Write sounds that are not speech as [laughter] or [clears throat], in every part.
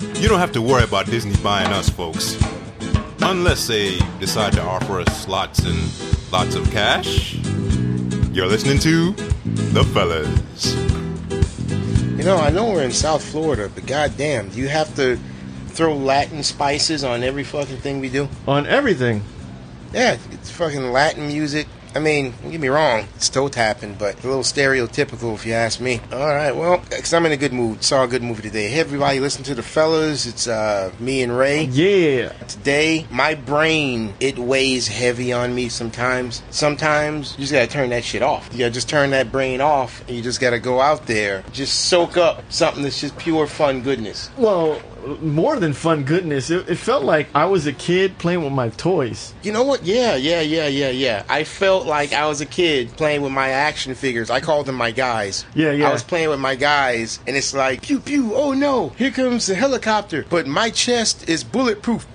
You don't have to worry about Disney buying us, folks. Unless they decide to offer us lots and lots of cash. You're listening to The Fellas. You know, I know we're in South Florida, but goddamn, do you have to throw Latin spices on every fucking thing we do? On everything. Yeah, it's fucking Latin music. I mean, don't get me wrong, it's toe tapping, but a little stereotypical if you ask me. All right, well, because I'm in a good mood. Saw a good movie today. Hey, everybody, listen to the fellas. It's uh, me and Ray. Yeah. Today, my brain, it weighs heavy on me sometimes. Sometimes you just gotta turn that shit off. You gotta just turn that brain off and you just gotta go out there, just soak up something that's just pure fun goodness. Well, more than fun goodness, it, it felt like I was a kid playing with my toys. You know what? Yeah, yeah, yeah, yeah, yeah. I felt like I was a kid playing with my action figures. I called them my guys. Yeah, yeah. I was playing with my guys, and it's like, pew, pew, oh no, here comes the helicopter. But my chest is bulletproof.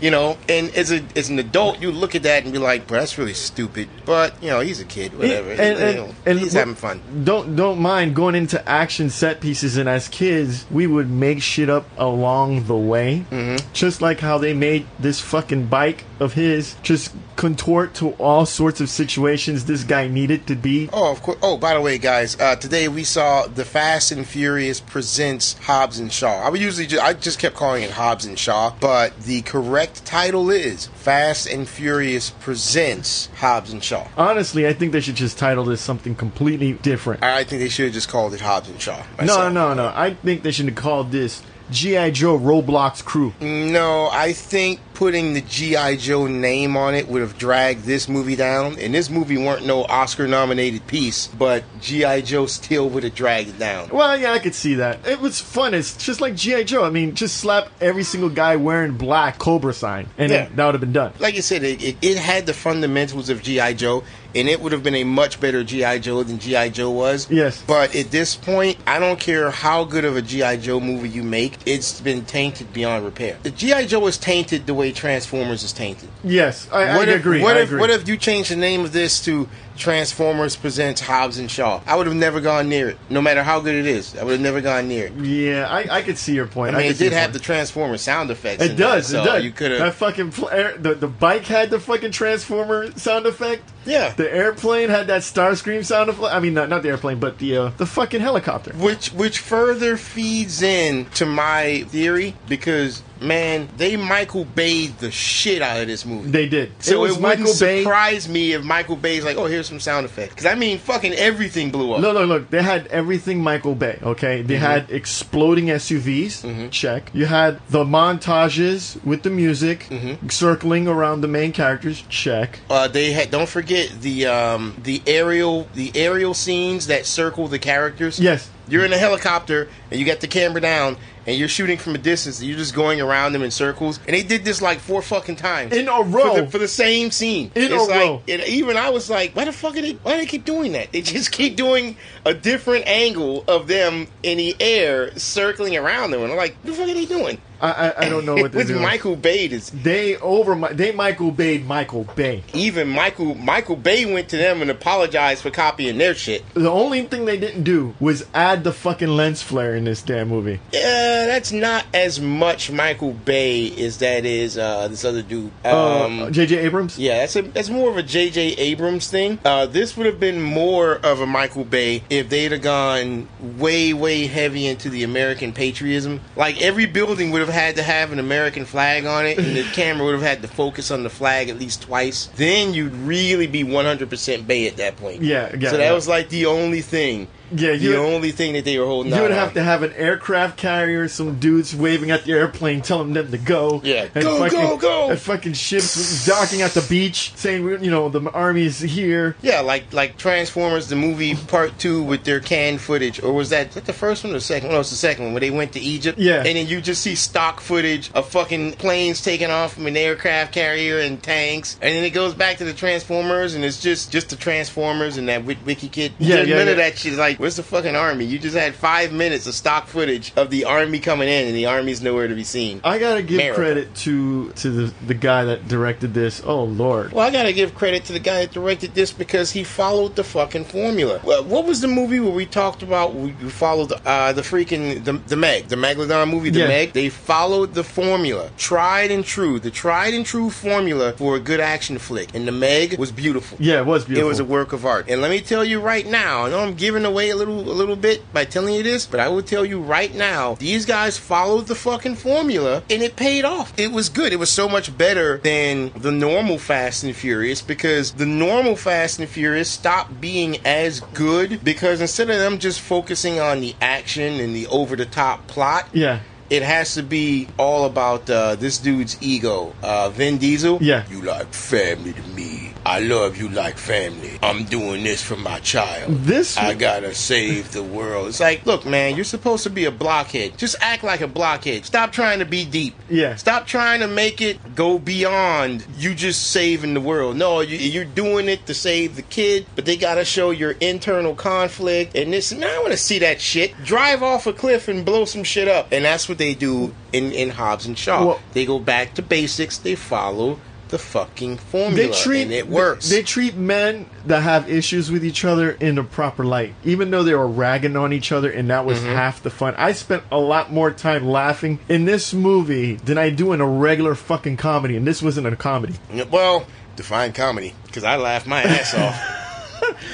You know, and as a as an adult, you look at that and be like, "Bro, that's really stupid." But you know, he's a kid, whatever. And- and- You know, and he's having fun. Don't don't mind going into action set pieces, and as kids, we would make shit up along the way, mm-hmm. just like how they made this fucking bike of his just contort to all sorts of situations this guy needed to be. Oh, of course. Oh, by the way, guys, uh, today we saw the Fast and Furious presents Hobbs and Shaw. I would usually ju- I just kept calling it Hobbs and Shaw, but the correct title is Fast and Furious presents Hobbs and Shaw. Honestly, I think they should just title this something completely different. I think they should have just called it Hobbs and Shaw. No, myself. no, no. I think they should have called this G.I. Joe Roblox Crew. No, I think putting the G.I. Joe name on it would have dragged this movie down. And this movie weren't no Oscar nominated piece, but G.I. Joe still would have dragged it down. Well, yeah, I could see that. It was fun. It's just like G.I. Joe. I mean, just slap every single guy wearing black Cobra sign, and Yeah. it- that would have been done. like you said, it, it, it had the fundamentals of G.I. Joe, and it would have been a much better G.I. Joe than G.I. Joe was. Yes. But at this point, I don't care how good of a G.I. Joe movie you make, it's been tainted beyond repair. The G.I. Joe is tainted the way Transformers is tainted. Yes, I, I if, agree. What I if agree. what if you change the name of this to Transformers Presents Hobbs and Shaw? I would have never gone near it, no matter how good it is. I would have never gone near it. Yeah, I, I could see your point. I mean, could it did have point. the Transformer sound effects. It there, does. so it does. You could have. That fucking pl- the the bike had the fucking transformer sound effect. Yeah. The airplane had that Starscream sound effect. I mean, not, not the airplane, but the uh, the fucking helicopter. which which further feeds in to my theory because man, they Michael Bayed the shit out of this movie. They did. so it it, wouldn't Michael Bay. surprise me if Michael Bay's like, oh, here's some sound effects. Because I mean, fucking everything blew up. Look, look, look. They had everything Michael Bay, okay? They had exploding SUVs, check. You had the montages with the music circling around the main characters, check. Uh, they had don't forget the um, the aerial the aerial scenes that circle the characters. Yes. You're in a helicopter and you got the camera down and you're shooting from a distance. And you're just going around them in circles. And they did this like four fucking times In a for row. the, for the same scene. In it's a like, row. And even I was like, why the fuck are they? Why do they keep doing that? They just keep doing a different angle of them in the air circling around them. And I'm like, what the fuck are they doing? I, I, I don't know what they're With doing. Michael Bay is They over they Michael Bay Michael Bay. even Michael Michael Bay went to them and apologized for copying their shit. The only thing they didn't do was add the fucking lens flare in this damn movie. Yeah, that's not as much Michael Bay as that is uh, this other dude. Uh, Um, J.J. Abrams. yeah, that's a that's more of a J.J. Abrams thing. Uh, this would have been more of a Michael Bay if they'd have gone way way heavy into the American patriotism. Like every building would have had to have an American flag on it, and the [laughs] camera would have had to focus on the flag at least twice. Then you'd really be 100% Bay at that point. Yeah, yeah, So that yeah. was like the only thing. Yeah, the only thing that they were holding. You would on. have to have an aircraft carrier, some dudes waving at the airplane, telling them to go. Yeah, and go, fucking, go, go. And fucking ships docking at the beach, saying, you know, the army's here. Yeah, like like Transformers the movie part two with their canned footage, or was that, was that the first one or the second? one? No, it's the second one where they went to Egypt. Yeah. and then you just see stock footage of fucking planes taking off from an aircraft carrier and tanks, and then it goes back to the Transformers, and it's just just the Transformers and that Witwicky Kid. Yeah, yeah, none yeah. of that shit. Like Where's the fucking army? You just had five minutes of stock footage of the army coming in, and the army's nowhere to be seen. I gotta give America. credit to to the the guy that directed this. Oh lord. Well, I gotta give credit to the guy that directed this because he followed the fucking formula. Well, what was the movie where we talked about we we followed uh, the freaking the, the Meg, the Megalodon movie, the Yeah. Meg? They followed the formula, tried and true, the tried and true formula for a good action flick, and the Meg was beautiful. Yeah, it was beautiful. It was a work of art. And let me tell you right now, I know I'm giving away a little a little bit by telling you this, but I will tell you right now, these guys followed the fucking formula and it paid off. It was good. It was so much better than the normal Fast and Furious because the normal Fast and Furious stopped being as good because instead of them just focusing on the action and the over the top plot, yeah. it has to be all about uh, this dude's ego. Uh, Vin Diesel. Yeah. You like family to me. I love you like family. I'm doing this for my child. This- I gotta save the world. It's like, look, man, you're supposed to be a blockhead. Just act like a blockhead. Stop trying to be deep. Yeah. Stop trying to make it go beyond you just saving the world. No, you, you're doing it to save the kid, but they gotta show your internal conflict and this. Man, I want to see that shit. Drive off a cliff and blow some shit up, and that's what they do in in Hobbs and Shaw. Well- they go back to basics. They follow the fucking formula, They treat and it works. They, they treat men that have issues with each other in a proper light, even though they were ragging on each other, and that Mm-hmm. was half the fun. I spent a lot more time laughing in this movie than I do in a regular fucking comedy, and this wasn't a comedy. well, define comedy because I laughed my ass off. [laughs]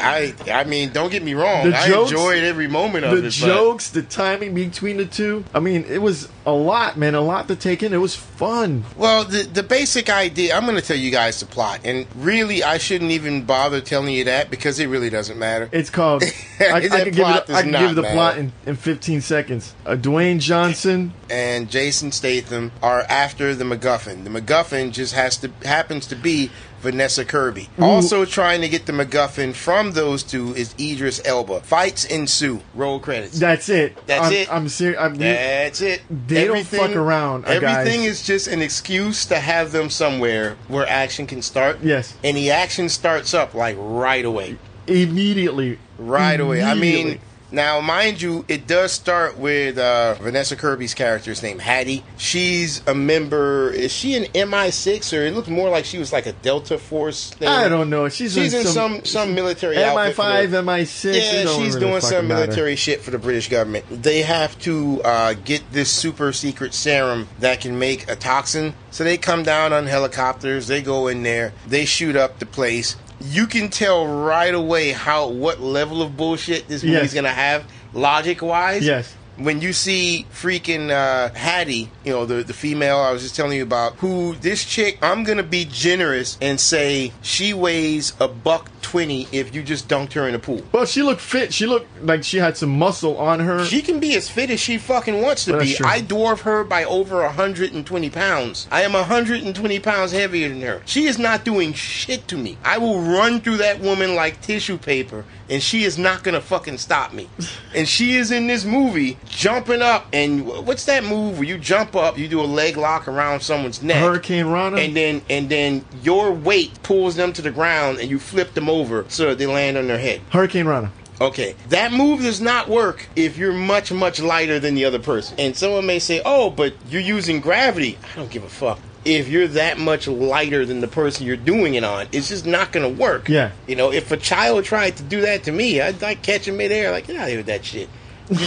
I I mean, don't get me wrong. The I jokes- enjoyed every moment of The it. but- jokes, the timing between the two. I mean, it was a lot, man, a lot to take in. It was fun. Well, the the basic idea. I'm going to tell you guys the plot, and really, I shouldn't even bother telling you that because it really doesn't matter. It's called. [laughs] I, I can give it. I can give you the matter. plot in, in 15 seconds. Uh, Dwayne Johnson. and Jason Statham are after the MacGuffin. The MacGuffin just has to happens to be Vanessa Kirby. Also trying to get the MacGuffin from those two is Idris Elba. Fights ensue. Roll credits. That's it. That's I'm, it. I'm serious. I'm, That's it. They don't fuck around, uh, Everything guys. is just an excuse to have them somewhere where action can start. Yes. And the action starts up like right away. immediately. Right away. I mean. Now mind you, it does start with uh, Vanessa Kirby's character's name, Hattie. She's a member. Is she an MI6 or it looks more like she was like a Delta Force thing? I don't know. She's, She's in some some military outfit for MI5, the- MI6. yeah, she's really doing some matter. military shit for the British government. They have to uh, get this super secret serum that can make a toxin. So they come down on helicopters. They go in there. They shoot up the place. You can tell right away how what level of bullshit this movie's Yes. gonna have, logic wise. Yes. When you see freaking uh, Hattie, you know the the female I was just telling you about, who this chick, I'm gonna be generous and say she weighs a buck twenty if you just dunked her in a pool. Well, she looked fit. She looked like she had some muscle on her. She can be as fit as she fucking wants to That's be. true. I dwarf her by over 120 pounds. I am 120 pounds heavier than her. She is not doing shit to me. I will run through that woman like tissue paper, and she is not gonna fucking stop me. [laughs] and she is in this movie jumping up, and what's that move where you jump up, you do a leg lock around someone's neck, Hurricanrana. and then and then your weight pulls them to the ground, and you flip them over so that they land on their head. Hurricanrana. Okay, that move does not work if you're much, much lighter than the other person. And someone may say, oh, but you're using gravity. I don't give a fuck. If you're that much lighter than the person you're doing it on, it's just not going to work. Yeah. You know, if a child tried to do that to me, I'd like catch him midair, like, get out of here with that shit. [laughs]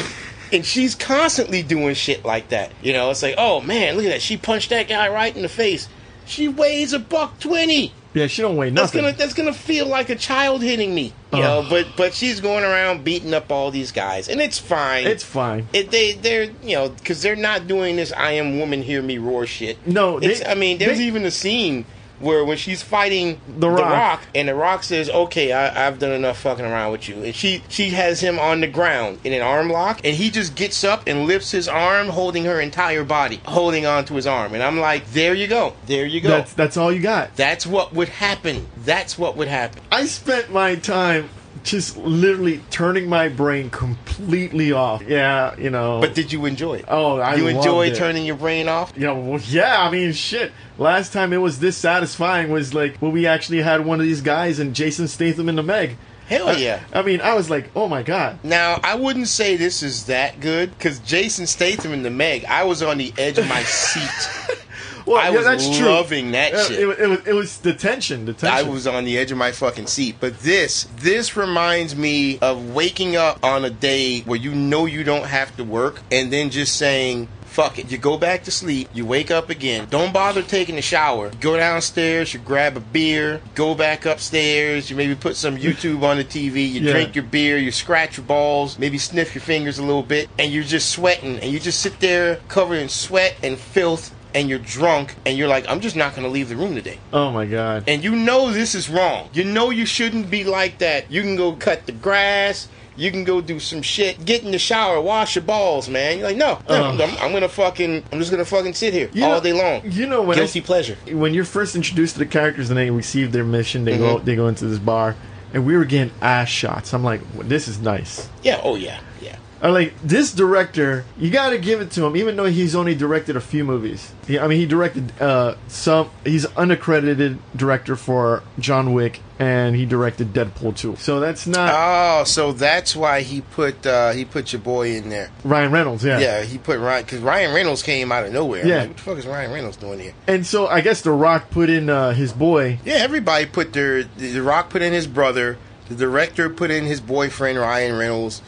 and she's constantly doing shit like that. You know, it's like, oh man, look at that. She punched that guy right in the face. She weighs a buck twenty. Yeah, she don't weigh nothing. That's gonna that's gonna feel like a child hitting me, you know. But but she's going around beating up all these guys, and it's fine. It's fine. it, they they're you know because they're not doing this "I am woman, hear me roar" shit. No, they- I mean there's they- even a scene where when she's fighting The Rock. and the Rock says, "Okay, I, I've done enough fucking around with you," and she she has him on the ground in an arm lock, and he just gets up and lifts his arm, holding her entire body, holding onto his arm, and I'm like, "There you go, there you go." That's that's all you got. That's what would happen. That's what would happen. I spent my time just literally turning my brain completely off. Yeah, you know. But did you enjoy it? oh, I you enjoy it. turning your brain off? Know, well, yeah, I mean, shit. Last time it was this satisfying was like when we actually had one of these guys and Jason Statham in the Meg. Hell yeah. I mean, I was like, oh my god. Now, I wouldn't say this is that good because Jason Statham in the Meg, I was on the edge of my [laughs] seat. Well, I yeah, was that's true. loving that shit. It, wa- it was it was the tension. The I tension. was on the edge of my fucking seat. But this, this reminds me of waking up on a day where you know you don't have to work and then just saying, fuck it. You go back to sleep, you wake up again. Don't bother taking a shower. You go downstairs, you grab a beer, go back upstairs, you maybe put some [laughs] YouTube on the TV, you Yeah. drink your beer, you scratch your balls, maybe sniff your fingers a little bit, and you're just sweating and you just sit there covered in sweat and filth. And you're drunk, and you're like, I'm just not gonna leave the room today oh my god. and you know this is wrong. You know you shouldn't be like that. You can go cut the grass. You can go do some shit. Get in the shower, wash your balls, man. You're like, no, no, Ugh. I'm, I'm gonna fucking, I'm just gonna fucking sit here all know- day long. You know when Guilty I, pleasure. when you're first introduced to the characters and they receive their mission, they Mm-hmm. go they go into this bar, and we were getting ass shots. I'm like, this is nice. Yeah. Oh yeah. Yeah. Like this director. You got to give it to him, even though he's only directed a few movies. He, I mean, he directed uh, some. He's unaccredited director for John Wick, and he directed Deadpool 2. So that's not Oh, so that's why he put uh he put your boy in there. Ryan Reynolds. Yeah. Yeah, he put Ryan because Ryan Reynolds came out of nowhere. Yeah. like, what the fuck is Ryan Reynolds doing here? And so I guess The Rock put in uh, his boy. Yeah, everybody put their the Rock put in his brother. The director put in his boyfriend Ryan Reynolds.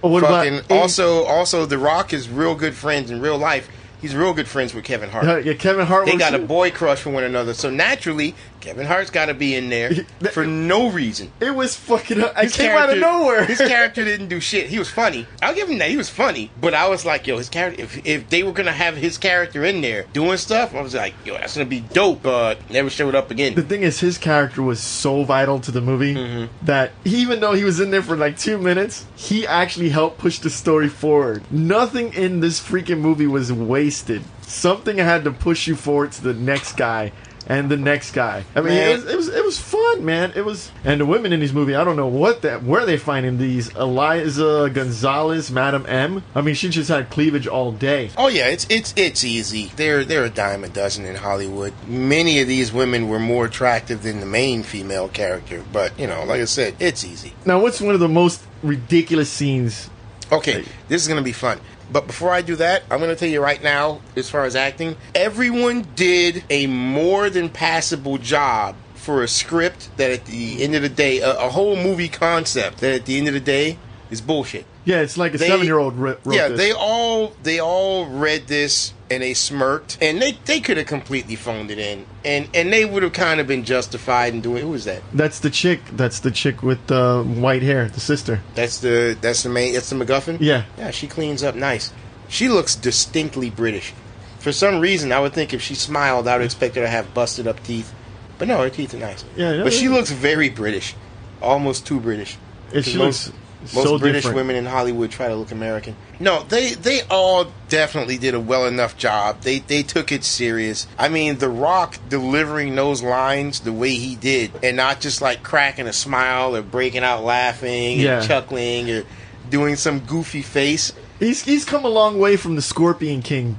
What fucking about also also the rock is real good friends in real life. He's real good friends with kevin hart. Yeah, Kevin Hart. they got a boy crush for one another. So naturally kevin hart's got to be in there [laughs] for no reason It was fucking. I His came out of nowhere. his [laughs] character didn't do shit he was funny i'll give him that he was funny but i was like yo his character if, if they were gonna have his character in there doing stuff i was like yo that's gonna be dope but never showed up again. the thing is, his character was so vital to the movie Mm-hmm. that even though he was in there for like two minutes, he actually helped push the story forward. Nothing in this freaking movie was wasted. Something had to push you forward to the next guy and the next guy. I mean, it was, it was it was fun, man. It was, and the women in this movie, I don't know what that where they finding these Eiza Gonzalez, Madame M. I mean, she just had cleavage all day. Oh yeah, it's it's it's easy. They're they're a dime a dozen in Hollywood. Many of these women were more attractive than the main female character, but you know, like I said, it's easy. Now, what's one of the most ridiculous scenes? Okay, this is gonna be fun. But before I do that, I'm gonna tell you right now, as far as acting, everyone did a more than passable job for a script that at the end of the day, a, a whole movie concept that at the end of the day is bullshit. Yeah, it's like a They- seven-year-old wrote yeah, this. they all they all read this and they smirked, and they they could have completely phoned it in, and and they would have kind of been justified in doing. Who was that? That's the chick. That's the chick with the white hair, the sister. That's the that's the main. That's the MacGuffin. Yeah. yeah. She cleans up nice. She looks distinctly British. For some reason, I would think if she smiled, I would expect her to have busted up teeth, but no, her teeth are nice. Yeah, yeah, but she looks very British, almost too British. She most, looks most so British different. women in Hollywood try to look American. No, they they all definitely did a well enough job. They they took it serious. I mean, The Rock delivering those lines the way he did, and not just like cracking a smile or breaking out laughing Yeah. and chuckling or doing some goofy face. He's he's come a long way from the Scorpion King.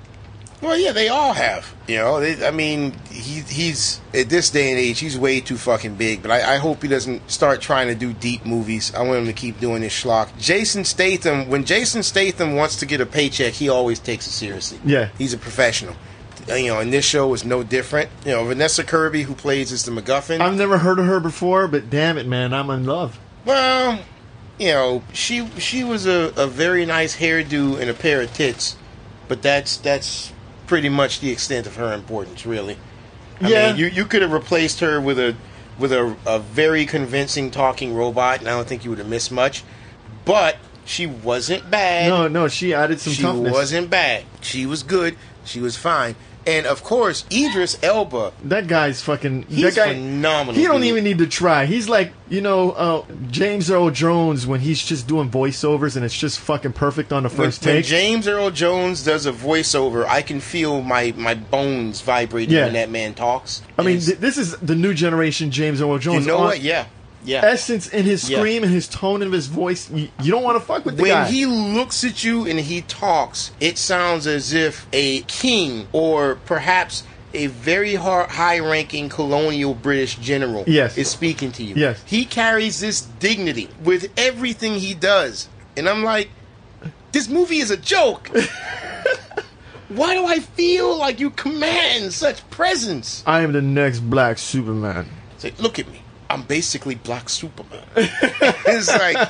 Well, yeah, they all have. You know, they, I mean, he, he's at this day and age, he's way too fucking big. But I, I hope he doesn't start trying to do deep movies. I want him to keep doing this schlock. Jason Statham, when Jason Statham wants to get a paycheck, he always takes it seriously. Yeah. he's a professional. Uh, You know, and this show is no different. You know, Vanessa Kirby, who plays as the MacGuffin. I've never heard of her before, but damn it, man, I'm in love. Well, you know, she she was a, a very nice hairdo and a pair of tits, but that's that's pretty much the extent of her importance, really. I Yeah. mean, you you could have replaced her with a with a, a very convincing talking robot, and I don't think you would have missed much. But she wasn't bad. No, no, she added some she toughness. wasn't bad. She was good. She was fine. And of course, Idris Elba. That guy's fucking. He's that guy, phenomenal, He don't dude. even need to try. He's like, you know, uh, James Earl Jones when he's just doing voiceovers and it's just fucking perfect on the When, first when take. James Earl Jones does a voiceover, I can feel my, my bones vibrating Yeah. when that man talks. I mean, th- this is the new generation James Earl Jones. you know On- what? Yeah, yeah. Essence in his Yeah. scream and his tone of his voice. You, you don't want to fuck with the when guy. he looks at you and he talks, it sounds as if a king or perhaps a very high ranking colonial British general Yes. is speaking to you. Yes. He carries this dignity with everything he does. And I'm like, this movie is a joke. [laughs] Why do I feel like you command such presence? I am the next Black Superman. Say, look at me. I'm basically Black Superman. [laughs] it's like,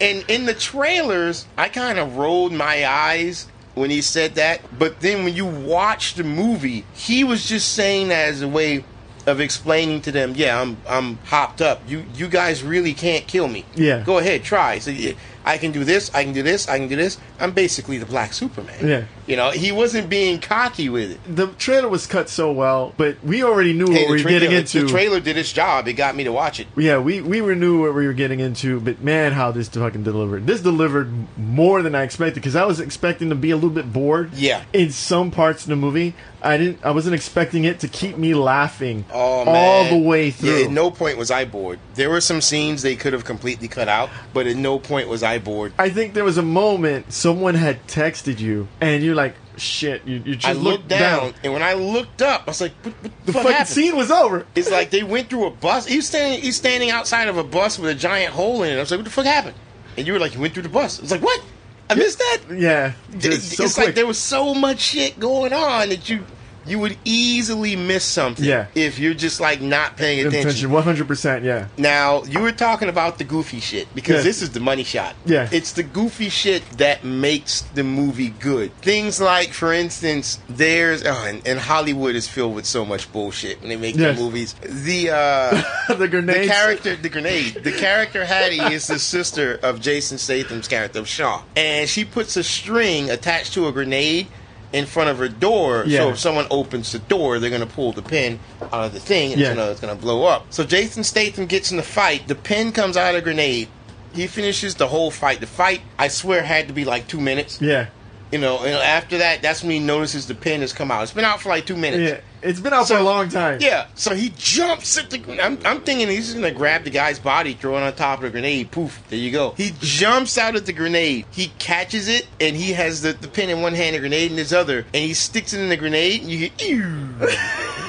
and in the trailers, I kind of rolled my eyes when he said that. But then when you watch the movie, he was just saying that as a way of explaining to them, yeah, I'm I'm hopped up. You you guys really can't kill me. Yeah. Go ahead, try. So yeah, I can do this, I can do this, I can do this. I'm basically the Black Superman. Yeah. You know, he wasn't being cocky with it. The trailer was cut so well, but we already knew Hey, what we were getting into. the trailer did its job. It got me to watch it. yeah, we we knew what we were getting into, but man, how this fucking delivered. This delivered more than I expected because I was expecting to be a little bit bored. Yeah. In some parts of the movie, I didn't. I wasn't expecting it to keep me laughing Oh, all the way through. Yeah, at no point was I bored. There were some scenes they could have completely cut out, but at no point was I bored. I think there was a moment someone had texted you, and you're like, "Shit!" You, you just I looked looked down, and when I looked up, I was like, "What, what The fuck fucking happened?" scene was over. It's like they went through a bus. He's standing. He's standing outside of a bus with a giant hole in it. I was like, "What the fuck happened?" And you were like, "You went through the bus." I was like, "What? I missed that." Yeah, It- so it's quick. like there was so much shit going on that you you would easily miss something. Yeah. If you're just like not paying attention. attention, one hundred percent. Yeah, Now you were talking about the goofy shit because Yeah. this is the money shot. Yeah. it's the goofy shit that makes the movie good. Things like, for instance, there's oh, and, and Hollywood is filled with so much bullshit when they make Yes. their movies. The [laughs] uh, the grenades. the character, the grenade, the character Hattie is the sister of Jason Statham's character of Shaw, and she puts a string attached to a grenade in front of her door. Yeah. So if someone opens the door, they're gonna pull the pin out of the thing, and Yeah. it's, gonna, it's gonna blow up. So Jason Statham gets in the fight. The pin comes out of the grenade. He finishes the whole fight. The fight, I swear, had to be like two minutes. Yeah, You know, and after that, that's when he notices the pin has come out. It's been out for like two minutes. yeah. It's been out for a long time. Yeah, so he jumps at the. I'm, I'm thinking he's just gonna grab the guy's body, throw it on top of the grenade. Poof, there you go. He jumps out at the grenade. He catches it, and he has the, the pin in one hand, the grenade in his other, and he sticks it in the grenade, and you hear. "Ew." [laughs]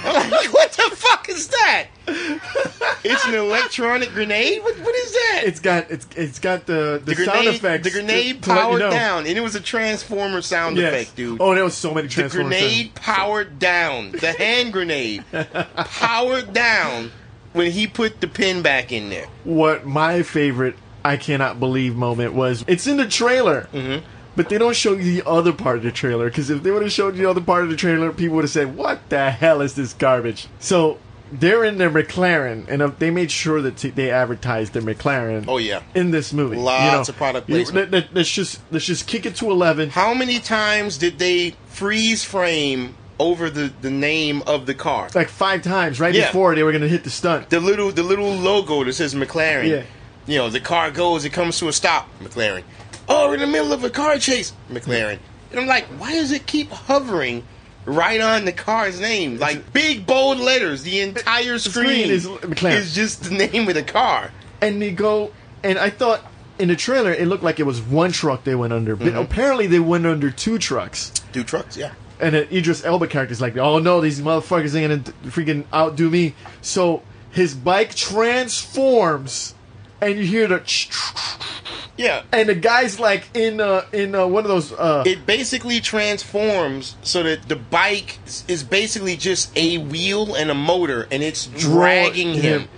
I'm like, what is that? It's an electronic grenade. What, what is that? It's got it's it's got the the, the sound grenade. effects. The to- grenade to you powered know. down, and it was a transformer sound Yes. effect, dude. Oh, there was so many transformers. The transformers. grenade powered down. The [laughs] hand grenade powered down when he put the pin back in there. What my favorite I cannot believe moment was it's in the trailer. Mm-hmm. But they don't show you the other part of the trailer because if they would have showed you the other part of the trailer, people would have said, "What the hell is this garbage?" So they're in their McLaren, and uh, they made sure that t- they advertised their McLaren. Oh, yeah. in this movie, Lots of product you- placement. let, us just let's just kick it to eleven. How many times did they freeze frame over the, the name of the car? Like five times right Yeah. before they were gonna hit the stunt. The little the little logo that says McLaren. Yeah. You know, the car goes, it comes to a stop, McLaren. Oh, we're in the middle of a car chase, McLaren. And I'm like, why does it keep hovering right on the car's name? Like big bold letters, the entire screen, is is just the name of the car. and they go and I thought in the trailer it looked like it was one truck they went under, but Mm-hmm. apparently they went under two trucks. Two trucks, yeah. And then Idris Elba character's like, oh no, these motherfuckers ain't gonna freaking outdo me. So his bike transforms, and you hear the, Yeah. and the guy's like in uh in uh, one of those uh It basically transforms so that the bike is- is basically just a wheel and a motor, and it's dragging him him.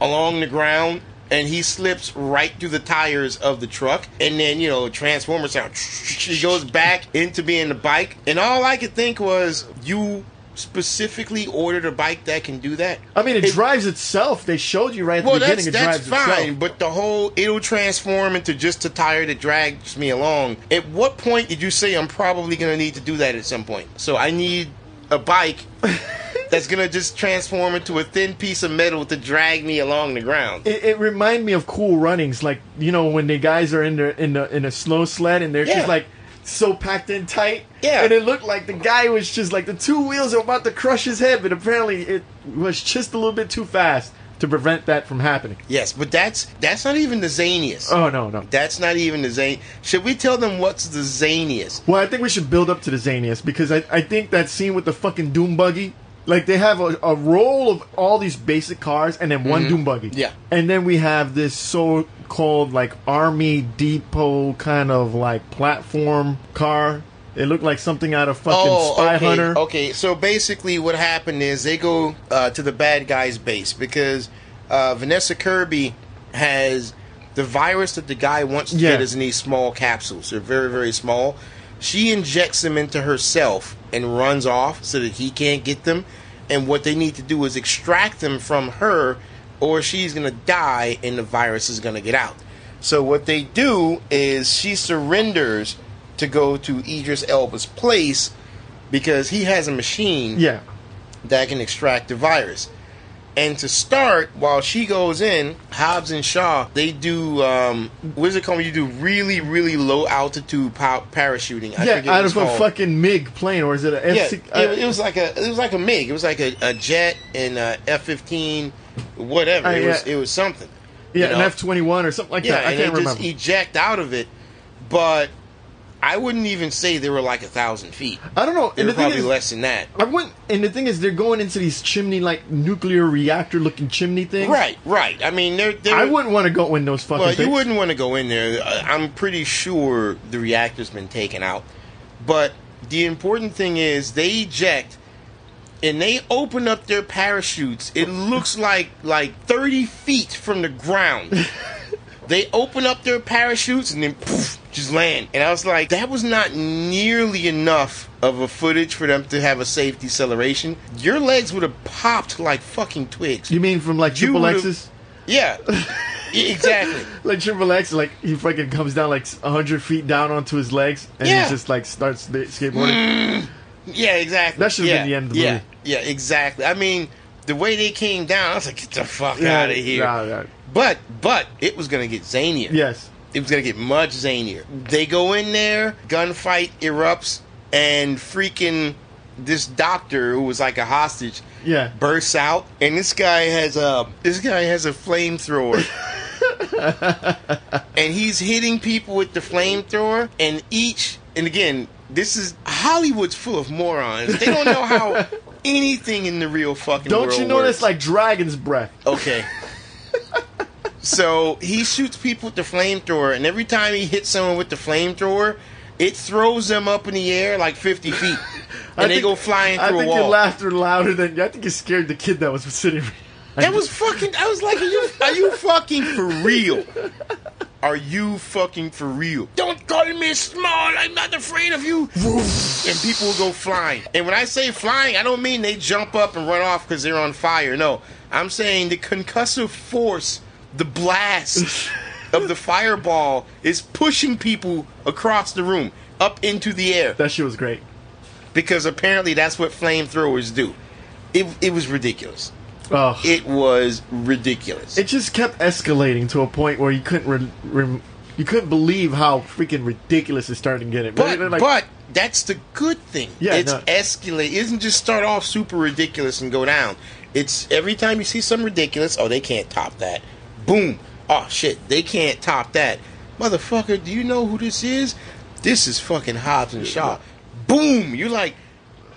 along the ground. And he slips right through the tires of the truck, and then you know, transformer sound. [laughs] He goes back into being the bike, and all I could think was, you specifically ordered a bike that can do that. I mean, it, drives itself. They showed you right at Well, the that's beginning. It that's drives fine, itself. but the whole it'll transform into just a tire that drags me along. At what point did you say I'm probably going to need to do that at some point? So I need a bike [laughs] that's going to just transform into a thin piece of metal to drag me along the ground. It, it reminded me of Cool Runnings, like you know when the guys are in the in the in a slow sled and they're Yeah. just like so packed in tight. Yeah. and it looked like the guy was just like the two wheels are about to crush his head, but apparently it was just a little bit too fast. to prevent that from happening. Yes, but that's that's not even the zaniest. Oh no, no. That's not even the zane. Should we tell them what's the zaniest? Well, I think we should build up to the zaniest because I, I think that scene with the fucking dune buggy, like they have a, a roll of all these basic cars and then one dune buggy. Mm-hmm. Yeah. And then we have this so called like army depot kind of like platform car. It looked like something out of fucking Spy Oh, okay. Hunter. Okay, so basically, what happened is they go uh, to the bad guy's base because uh, Vanessa Kirby has the virus that the guy wants to Yeah. get is in these small capsules. They're very, very small. She injects them into herself and runs off so that he can't get them. And what they need to do is extract them from her, or she's gonna die and the virus is gonna get out. So what they do is she surrenders to go to Idris Elba's place because he has a machine Yeah. that can extract the virus. And to start, while she goes in, Hobbs and Shaw, they do um, what is it called? You do really, really low altitude pa- parachuting. I Yeah, out of a fucking MiG plane, or is it a Yeah, F? it, it was like a it was like a MiG. It was like a, a jet and a F fifteen, whatever. Uh, it was yeah. it was something. yeah, you an? F twenty one or something like Yeah, that. I and can't remember. just eject out of it, but I wouldn't even say they were like a thousand feet. I don't know. They And were the thing probably is, less than that. I wouldn't. And the thing is, they're going into these chimney like nuclear reactor looking chimney things. Right, right. I mean, they're, they're I wouldn't want to go in those fucking Well, things. you wouldn't want to go in there. I'm pretty sure the reactor's been taken out. But the important thing is they eject and they open up their parachutes. It looks like like 30 feet from the ground. [laughs] they open up their parachutes and then poof, just land. And I was like, that was not nearly enough of a footage for them to have a safe deceleration. Your legs would have popped like fucking twigs. You mean from like You Triple X's? [laughs] Yeah. Exactly. Like Triple X, like he fucking comes down like hundred feet down onto his legs, and Yeah. he just like starts the skateboarding. Mm. Yeah, exactly. That should've yeah, been the end of the yeah, movie. Yeah, exactly. I mean, the way they came down, I was like, get the fuck Yeah, out of here. nah, nah. But, but it was gonna get zanier. Yes. It was gonna get much zanier. They go in there, gunfight erupts, and freaking this doctor who was like a hostage Yeah. bursts out, and this guy has a this guy has a flamethrower. [laughs] and he's hitting people with the flamethrower, and each and again, this is Hollywood's full of morons. They don't know how [laughs] anything in the real fucking Don't you know works. that's like dragon's breath? Okay. [laughs] so he shoots people with the flamethrower, and every time he hits someone with the flamethrower, it throws them up in the air like 50 feet. [laughs] And I they think- go flying I through think a your laughter louder than I think you scared the kid that was sitting. That was fucking. I was like, are you, are you fucking for real? Are you fucking for real? Don't call me small. I'm not afraid of you. and people will go flying. And when I say flying, I don't mean they jump up and run off because they're on fire. No, I'm saying the concussive force, the blast of the fireball is pushing people across the room up into the air That shit was great. because apparently that's what flamethrowers do. It, it was ridiculous. Oh, it, was ridiculous. It just kept escalating to a point where you couldn't re- rem you couldn't believe how freaking ridiculous it started to get. It, but like, but that's the good thing. Yeah, it's no. escalate. It doesn't just start off super ridiculous and go down. It's every time you see something ridiculous. Oh, they can't top that. Boom. Oh shit, they can't top that. Motherfucker, do you know who this is? This is fucking Hobbs and Shaw. Boom. You're like,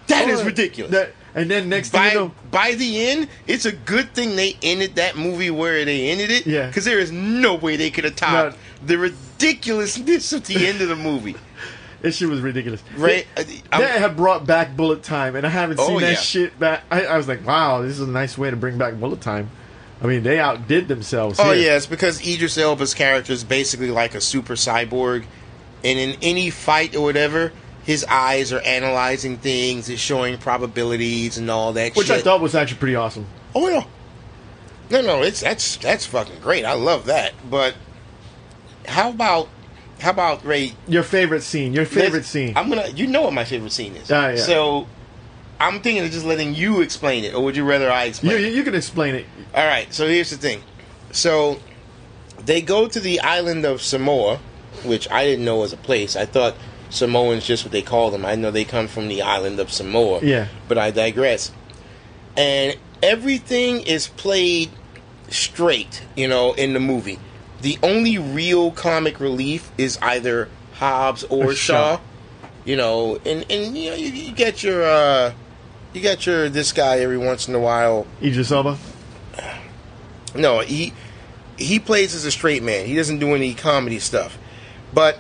that is oh, ridiculous. that- and then next by you know, by the end, it's a good thing they ended that movie where they ended it. Yeah. Because there is no way they could have topped No. the ridiculousness of the end of the movie. [laughs] this shit was ridiculous. Right? They have brought back bullet time, and I haven't Oh, seen that yeah. shit back. I, I was like, wow, this is a nice way to bring back bullet time. I mean, they outdid themselves. Oh here. yeah, it's because Idris Elba's character is basically like a super cyborg, and in any fight or whatever, his eyes are analyzing things, is showing probabilities and all that which shit. I thought was actually pretty awesome. Oh yeah. No, no, it's that's that's fucking great. I love that. But how about how about Ray? Your favorite scene. Your favorite scene. I'm gonna. You know what my favorite scene is. Ah, yeah. So I'm thinking of just letting you explain it, or would you rather I explain? you, it? you, you can explain it. All right. So here's the thing. So they go to the island of Samoa, which I didn't know was a place. I thought Samoans just what they call them. I know they come from the island of Samoa. Yeah. But I digress. And everything is played straight, you know, in the movie. The only real comic relief is either Hobbs or Or Shaw. Shaw. You know, and and you know you, you get your uh you got your this guy every once in a while. Idris Elba. No, he he plays as a straight man. He doesn't do any comedy stuff. But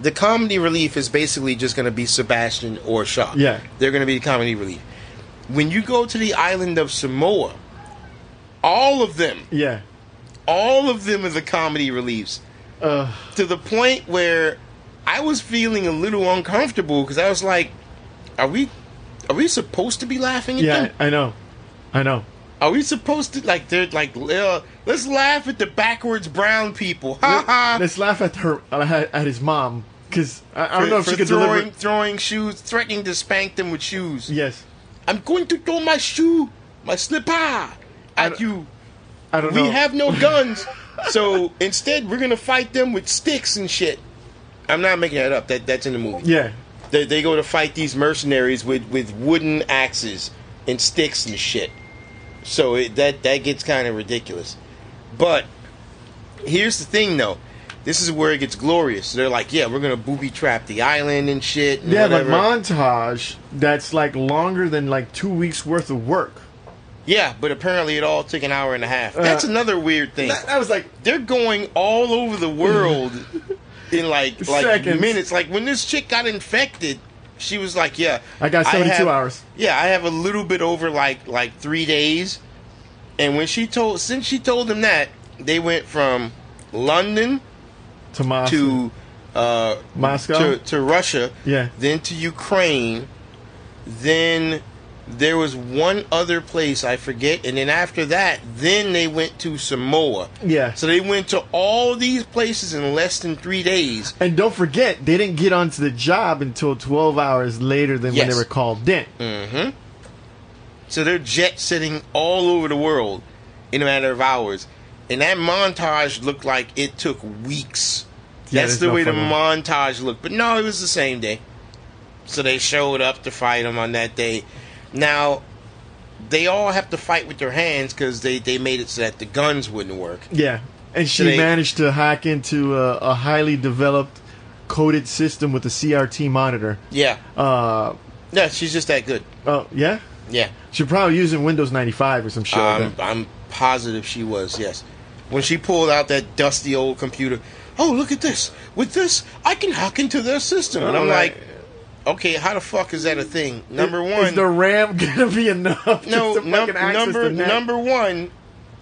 the comedy relief is basically just going to be Sebastian or Shaw. Yeah. They're going to be the comedy relief. When you go to the island of Samoa, all of them, Yeah. all of them are the comedy reliefs. Uh, To the point where I was feeling a little uncomfortable because I was like, are we are we supposed to be laughing at yeah, them? I know. I know. Are we supposed to like they're like uh, let's laugh at the backwards brown people? Ha ha. Let's laugh at her at at his mom because I, I don't know if she could throwing deliver. throwing shoes, threatening to spank them with shoes. Yes, I'm going to throw my shoe, my slipper at don't- you. I don't We know. We have no [laughs] guns, so instead we're gonna fight them with sticks and shit. I'm not making that up. That that's in the movie. Yeah, They, they go to fight these mercenaries with, with wooden axes and sticks and shit. So it, that that gets kind of ridiculous. But here's the thing, though. This is where it gets glorious. They're like, yeah, we're gonna booby trap the island and shit. And yeah, but whatever. montage that's like longer than like two weeks worth of work. yeah, but apparently it all took an hour and a half. That's Uh, another weird thing. That, that was like They're going all over the world [laughs] in like [laughs] like Seconds. minutes. Like when this chick got infected, she was like, "Yeah, I got 72 hours. Yeah, I have a little bit over like like three days." And when she told, since she told them that, they went from London to Moscow. to uh, Moscow? to, to Russia, Yeah. then to Ukraine, then there was one other place I forget, and then after that, then they went to Samoa. Yeah. So they went to all these places in less than three days. And don't forget, they didn't get onto the job until 12 hours later than when they were called in. Mm-hmm. So they're jet setting all over the world in a matter of hours. And that montage looked like it took weeks. Yeah, That's the no way the montage looked. But no, it was the same day. So they showed up to fight him on that day. Now, they all have to fight with their hands because they, they made it so that the guns wouldn't work. Yeah. And she they- managed to hack into a, a highly developed coded system with a CRT monitor. Yeah. Uh, Yeah, she's just that good. oh, yeah? Yeah. She's probably using Windows 95 or some shit like I'm, positive she was, yes. When she pulled out that dusty old computer, oh, look at this. With this, I can hack into their system. And I'm like, okay, how the fuck is that a thing? Number one, Is the RAM [laughs] gonna be enough no, num- access number, number one,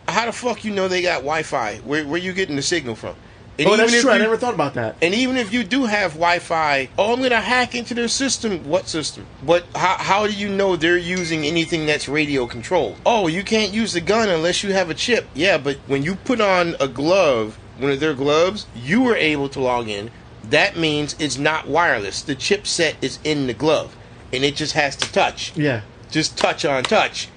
how the fuck you know they got Wi Fi? Where, where you getting the signal from? And Oh, that's true. I never thought about that. And even if you do have Wi-Fi, oh, I'm gonna hack into their system. What system? But how, how do you know they're using anything that's radio controlled? Oh, you can't use the gun unless you have a chip. Yeah, but when you put on a glove, one of their gloves, you were able to log in. That means it's not wireless. The chipset is in the glove, and it just has to touch. Yeah. Just touch on touch.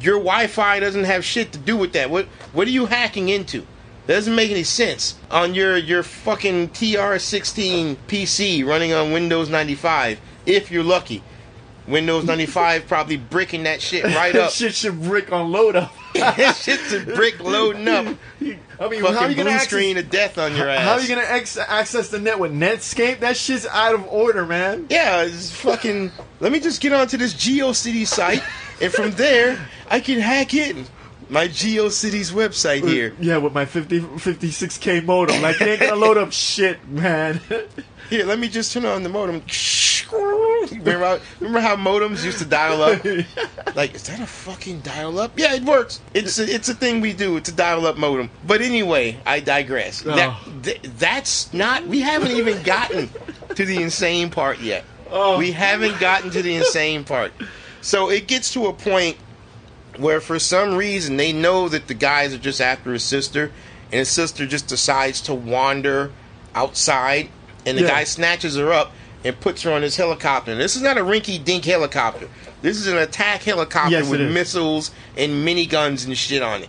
Your Wi-Fi doesn't have shit to do with that. What What are you hacking into? That doesn't make any sense on your your fucking TR16 PC running on Windows 95. If you're lucky, Windows 95 probably bricking that shit right That up. [laughs] shit should brick on load up. that shit's a brick loading up. I mean, how are you blue gonna access, screen of death on your ass. How are you gonna ex- access the net with Netscape? That shit's out of order, man. Yeah, it's fucking. Let me just get onto this GeoCities site, and from there I can hack in my GeoCities website uh, here. Yeah, with my 50, 56k modem. Like, it ain't gonna load up [laughs] shit, man. [laughs] Here, let me just turn on the modem. Remember how, remember how modems used to dial up? [laughs] Like, is that a fucking dial up? Yeah, it works. It's a, it's a thing we do. It's a dial up modem. But anyway, I digress. Oh. That, Oh. th- that's not. We haven't even gotten to the insane part yet. Oh. We haven't gotten to the insane part. So it gets to a point where, for some reason, they know that the guys are just after his sister, and his sister just decides to wander outside, and the Yeah. guy snatches her up and puts her on his helicopter. And this is not a rinky dink helicopter. This is an attack helicopter Yes, with missiles and miniguns and shit on it.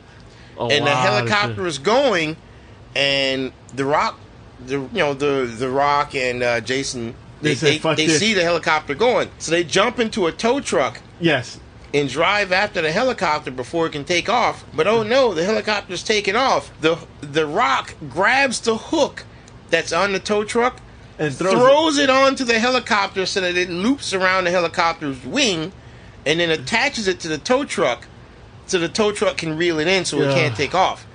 A and the helicopter is going, and the rock, the you know the the rock and uh, Jason. They They, they, they see the helicopter going, so they jump into a tow truck Yes. and drive after the helicopter before it can take off. But oh no, the helicopter's taking off. The the rock grabs the hook that's on the tow truck, And throws, throws, it. onto the helicopter so that it loops around the helicopter's wing, and then attaches it to the tow truck, so the tow truck can reel it in so it can't take off.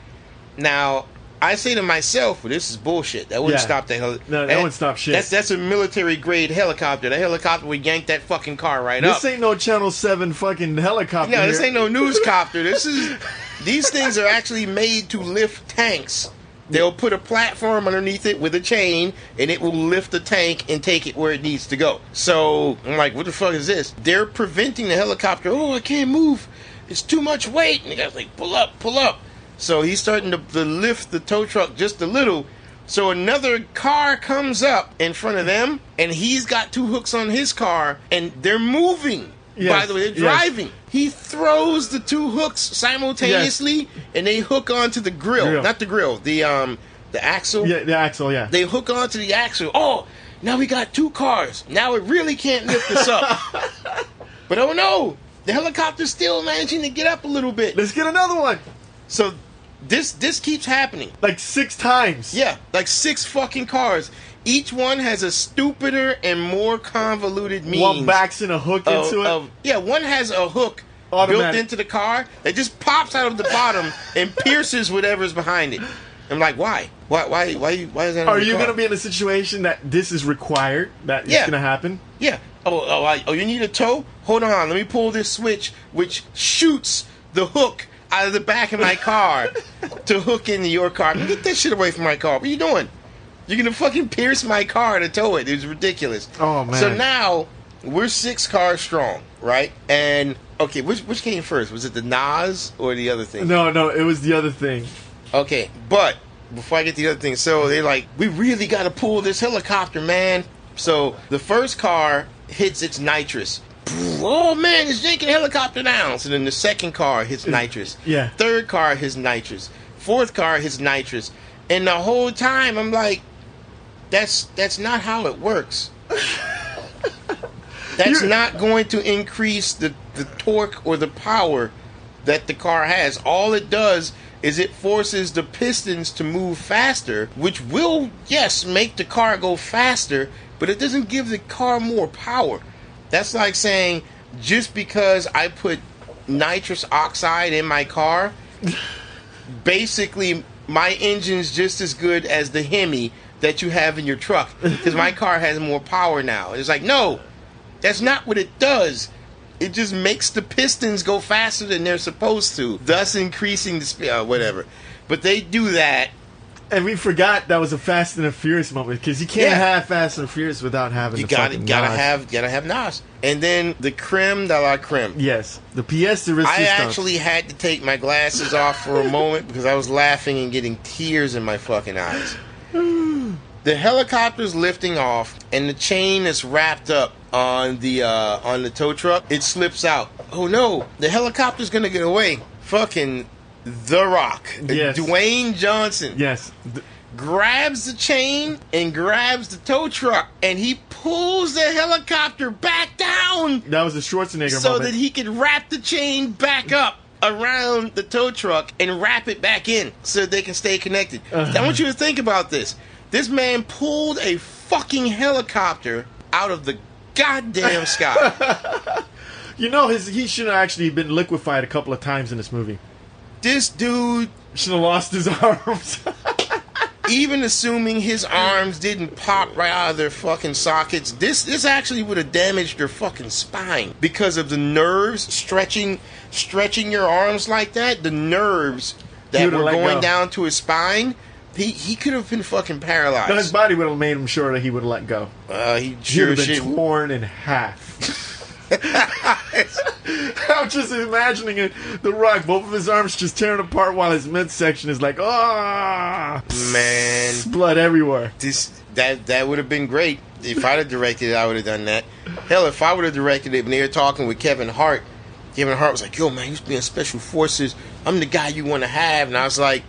Now. I say to myself, well, this is bullshit. That wouldn't Yeah. stop the hell. No, that wouldn't stop shit. That's that's a military grade helicopter. The helicopter would yank that fucking car right This up. This ain't no Channel Seven fucking helicopter. No, this here. ain't no newscopter. This is these things are actually made to lift tanks. They'll put a platform underneath it with a chain, and it will lift the tank and take it where it needs to go. So I'm like, what the fuck is this? They're preventing the helicopter. Oh, I can't move. It's too much weight. And the guy's like, pull up, pull up. So he's starting to, to lift the tow truck just a little. So another car comes up in front of them, and he's got two hooks on his car, and they're moving. By the way, they're yes. driving. He throws the two hooks simultaneously, and they hook onto the grill. Grill. Not the grill, the um, the axle. Yeah, the axle. Yeah. They hook onto the axle. Oh, now we got two cars. Now it really can't lift us up. [laughs] but oh no, the helicopter's still managing to get up a little bit. Let's get another one. So this this keeps happening. Like six times. Yeah, like six fucking cars. Each one has a stupider and more convoluted means. One backs in a hook of- into it. of- yeah, one has a hook built into the car that just pops out of the bottom and pierces whatever's behind it. I'm like, why? Why? Why? Why? Why is that? Are you going to be in a situation that this is required? That it's Yeah. going to happen? Yeah. Oh, oh, I, oh, you need a tow? Hold on. Let me pull this switch, which shoots the hook out of the back of my car [laughs] to hook into your car. Get that shit away from my car. What are you doing? You're gonna fucking pierce my car to tow it. It's ridiculous. Oh, man. So now we're six cars strong, right? And okay, which which came first? Was it the NOS or the other thing? No, no, it was the other thing. Okay, but before I get to the other thing, so they're like, we really got to pull this helicopter, man. So the first car hits its nitrous. Oh man, it's yanking helicopter down. So then the second car hits nitrous. yeah. Third car hits nitrous. Fourth car hits nitrous. And the whole time I'm like, that's that's not how it works. That's You're- not going to increase the, the torque or the power that the car has. All it does is it forces the pistons to move faster, which will, yes, make the car go faster, but it doesn't give the car more power. That's like saying just because I put nitrous oxide in my car, [laughs] basically my engine's just as good as the Hemi that you have in your truck because my car has more power now. It's like, no, that's not what it does. It just makes the pistons go faster than they're supposed to, thus increasing the speed. Uh, whatever. But they do that. And we forgot that was a Fast and the Furious moment because you can't Yeah. have Fast and Furious without having You the gotta gotta NOS. have gotta have NOS, and then the creme de la creme. Yes, the pièce de resistance. I actually had to take my glasses off for a moment because I was laughing and getting tears in my fucking eyes. The helicopter's lifting off, and the chain is wrapped up on the uh, on the tow truck. It slips out. Oh no! The helicopter's gonna get away. Fucking The Rock, Yes. Dwayne Johnson, Yes. Grabs the chain and grabs the tow truck, and he pulls the helicopter back down That was a Schwarzenegger so moment. So that he could wrap the chain back up around the tow truck and wrap it back in so they can stay connected. Uh-huh. I want you to think about this. This man pulled a fucking helicopter out of the goddamn sky. [laughs] you know, his he should have actually been liquefied a couple of times in this movie. this dude, Should have lost his [laughs] arms. [laughs] even assuming his arms didn't pop right out of their fucking sockets, this this actually would have damaged their fucking spine because of the nerves stretching stretching your arms like that. The nerves that were going go. down to his spine. He he could have been fucking paralyzed. No, his body would have made him sure that he would have let go. Uh, he He would sure have been torn in half. [laughs] I'm just imagining it. The Rock, both of his arms just tearing apart while his midsection is like, ah, Man, blood everywhere. this that that would have been great if I'd have directed it. I would have done that. Hell, if I would have directed it, when they were talking with Kevin Hart, Kevin Hart was like, "Yo, man, you used to be in Special Forces. I'm the guy you want to have." And I was like,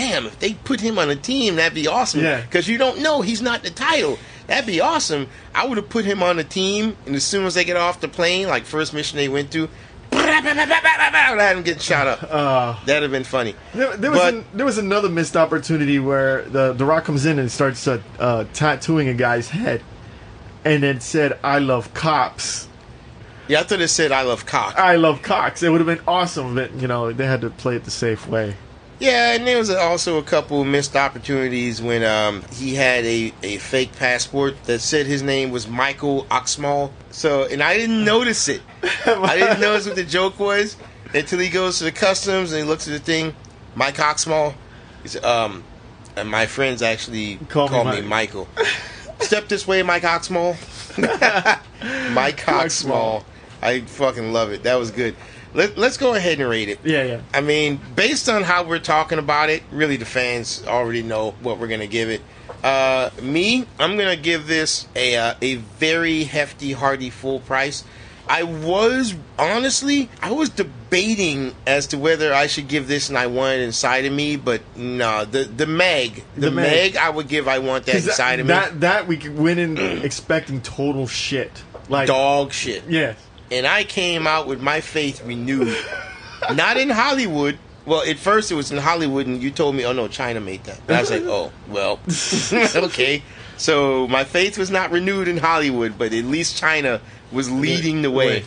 "Damn, if they put him on a team, that'd be awesome." Yeah. Because you don't know he's not the title. That'd be awesome. I would have put him on a team, and as soon as they get off the plane, like first mission they went to, had [laughs] him getting shot up. Uh, That'd have been funny. there, there was But- an, there was another missed opportunity where the the Rock comes in and starts uh, uh, tattooing a guy's head, and then said "I love cops." Yeah, I thought it said I love cock. I love cocks. It would have been awesome, but you know they had to play it the safe way. Yeah, and there was also a couple missed opportunities when um, he had a, a fake passport that said his name was Michael Oxmall. So, and I didn't notice it. [laughs] I didn't notice what the joke was until he goes to the customs and he looks at the thing, Mike said, um, and my friends actually Call call, me me, Michael. Step this way, Mike Oxmall. [laughs] Mike Oxmall. I fucking love it. That was good. Let, let's go ahead and rate it. Yeah, yeah. I mean, based on how we're talking about it, really the fans already know what we're gonna give it. Uh, me, I'm gonna give this a uh, a very hefty, hearty full price. I was honestly, I was debating as to whether I should give this an I Want It Inside of Me, but no, the the Meg, the, The Meg. Meg. I would give I Want that Inside that, of Me. that that we went in [clears throat] expecting total shit. Like Dog shit. Yes. And I came out with my faith renewed. Not in Hollywood. Well, at first it was in Hollywood, and you told me, "Oh no, China made that." And I was like, "Oh, well, [laughs] okay." So my faith was not renewed in Hollywood, but at least China was leading the way.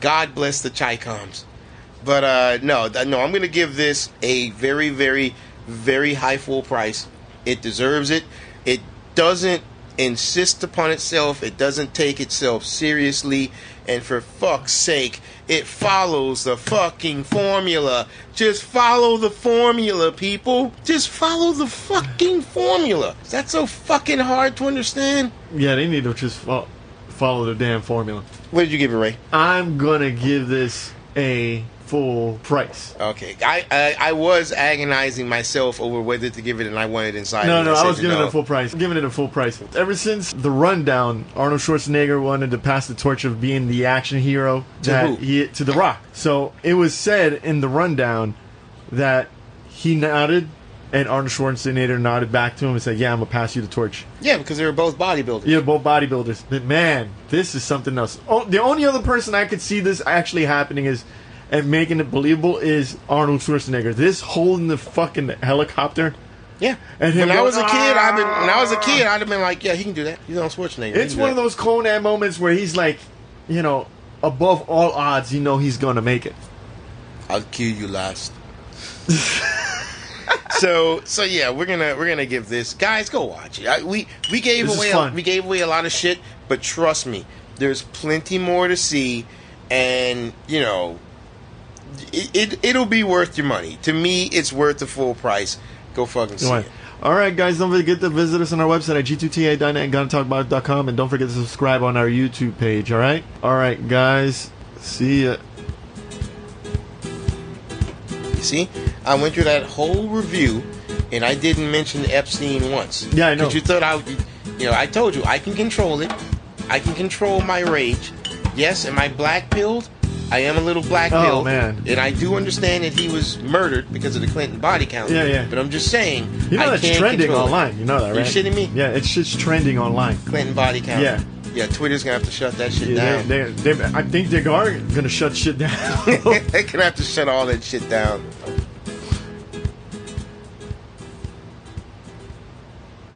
God bless the Chicoms. But uh, no, no, I'm going to give this a very, very, very high full price. It deserves it. It doesn't insist upon itself. It doesn't take itself seriously. And for fuck's sake, it follows the fucking formula. Just follow the formula, people. Just follow the fucking formula. Is that so fucking hard to understand? Yeah, they need to just fo- follow the damn formula. What did you give it, Ray? I'm gonna give this a full price. Okay, I, I I was agonizing myself over whether to give it and I wanted inside. No, no, I was giving no. it a full price. Giving it a full price. Ever since the rundown, Arnold Schwarzenegger wanted to pass the torch of being the action hero To that who? he to The Rock. So it was said in the rundown that he nodded, and Arnold Schwarzenegger nodded back to him and said, "Yeah, I'm gonna pass you the torch." Yeah, because they were both bodybuilders. Yeah, both bodybuilders. But man, this is something else. Oh, the only other person I could see this actually happening is and making it believable is Arnold Schwarzenegger. This holding the fucking helicopter. Yeah. And when I was a kid, I've been when I was a "Ah." kid, I'd have been like, yeah, he can do that. He's on Schwarzenegger. It's one of those Conan moments where he's like, you know, above all odds, you know he's gonna make it. I'll kill you last. [laughs] so so yeah, we're gonna we're gonna give this guys go watch it. I, we we gave This away a, we gave away a lot of shit, but trust me, there's plenty more to see, and you know, it, it it'll be worth your money. To me, it's worth the full price. Go fucking see Right. it. All right, guys, don't forget to visit us on our website at g2ta.net and gonnatalkabout.com, and don't forget to subscribe on our YouTube page. All right, all right, guys, see ya. You see, I went through that whole review, and I didn't mention Epstein once. Yeah, I know. You thought I, would- you know, I told you I can control it. I can control my rage. Yes, am I black pilled? I am a little black Oh, pilled. man. And I do understand that he was murdered because of the Clinton body count. Yeah, yeah. But I'm just saying, You know I trending it. online. You know that, Are you right? shitting me? Yeah, it's just trending online. Clinton body count. Yeah. Yeah, Twitter's gonna have to shut that shit Yeah, down. they, they, they, I think they are gonna shut shit down. [laughs] They're gonna have to shut all that shit down.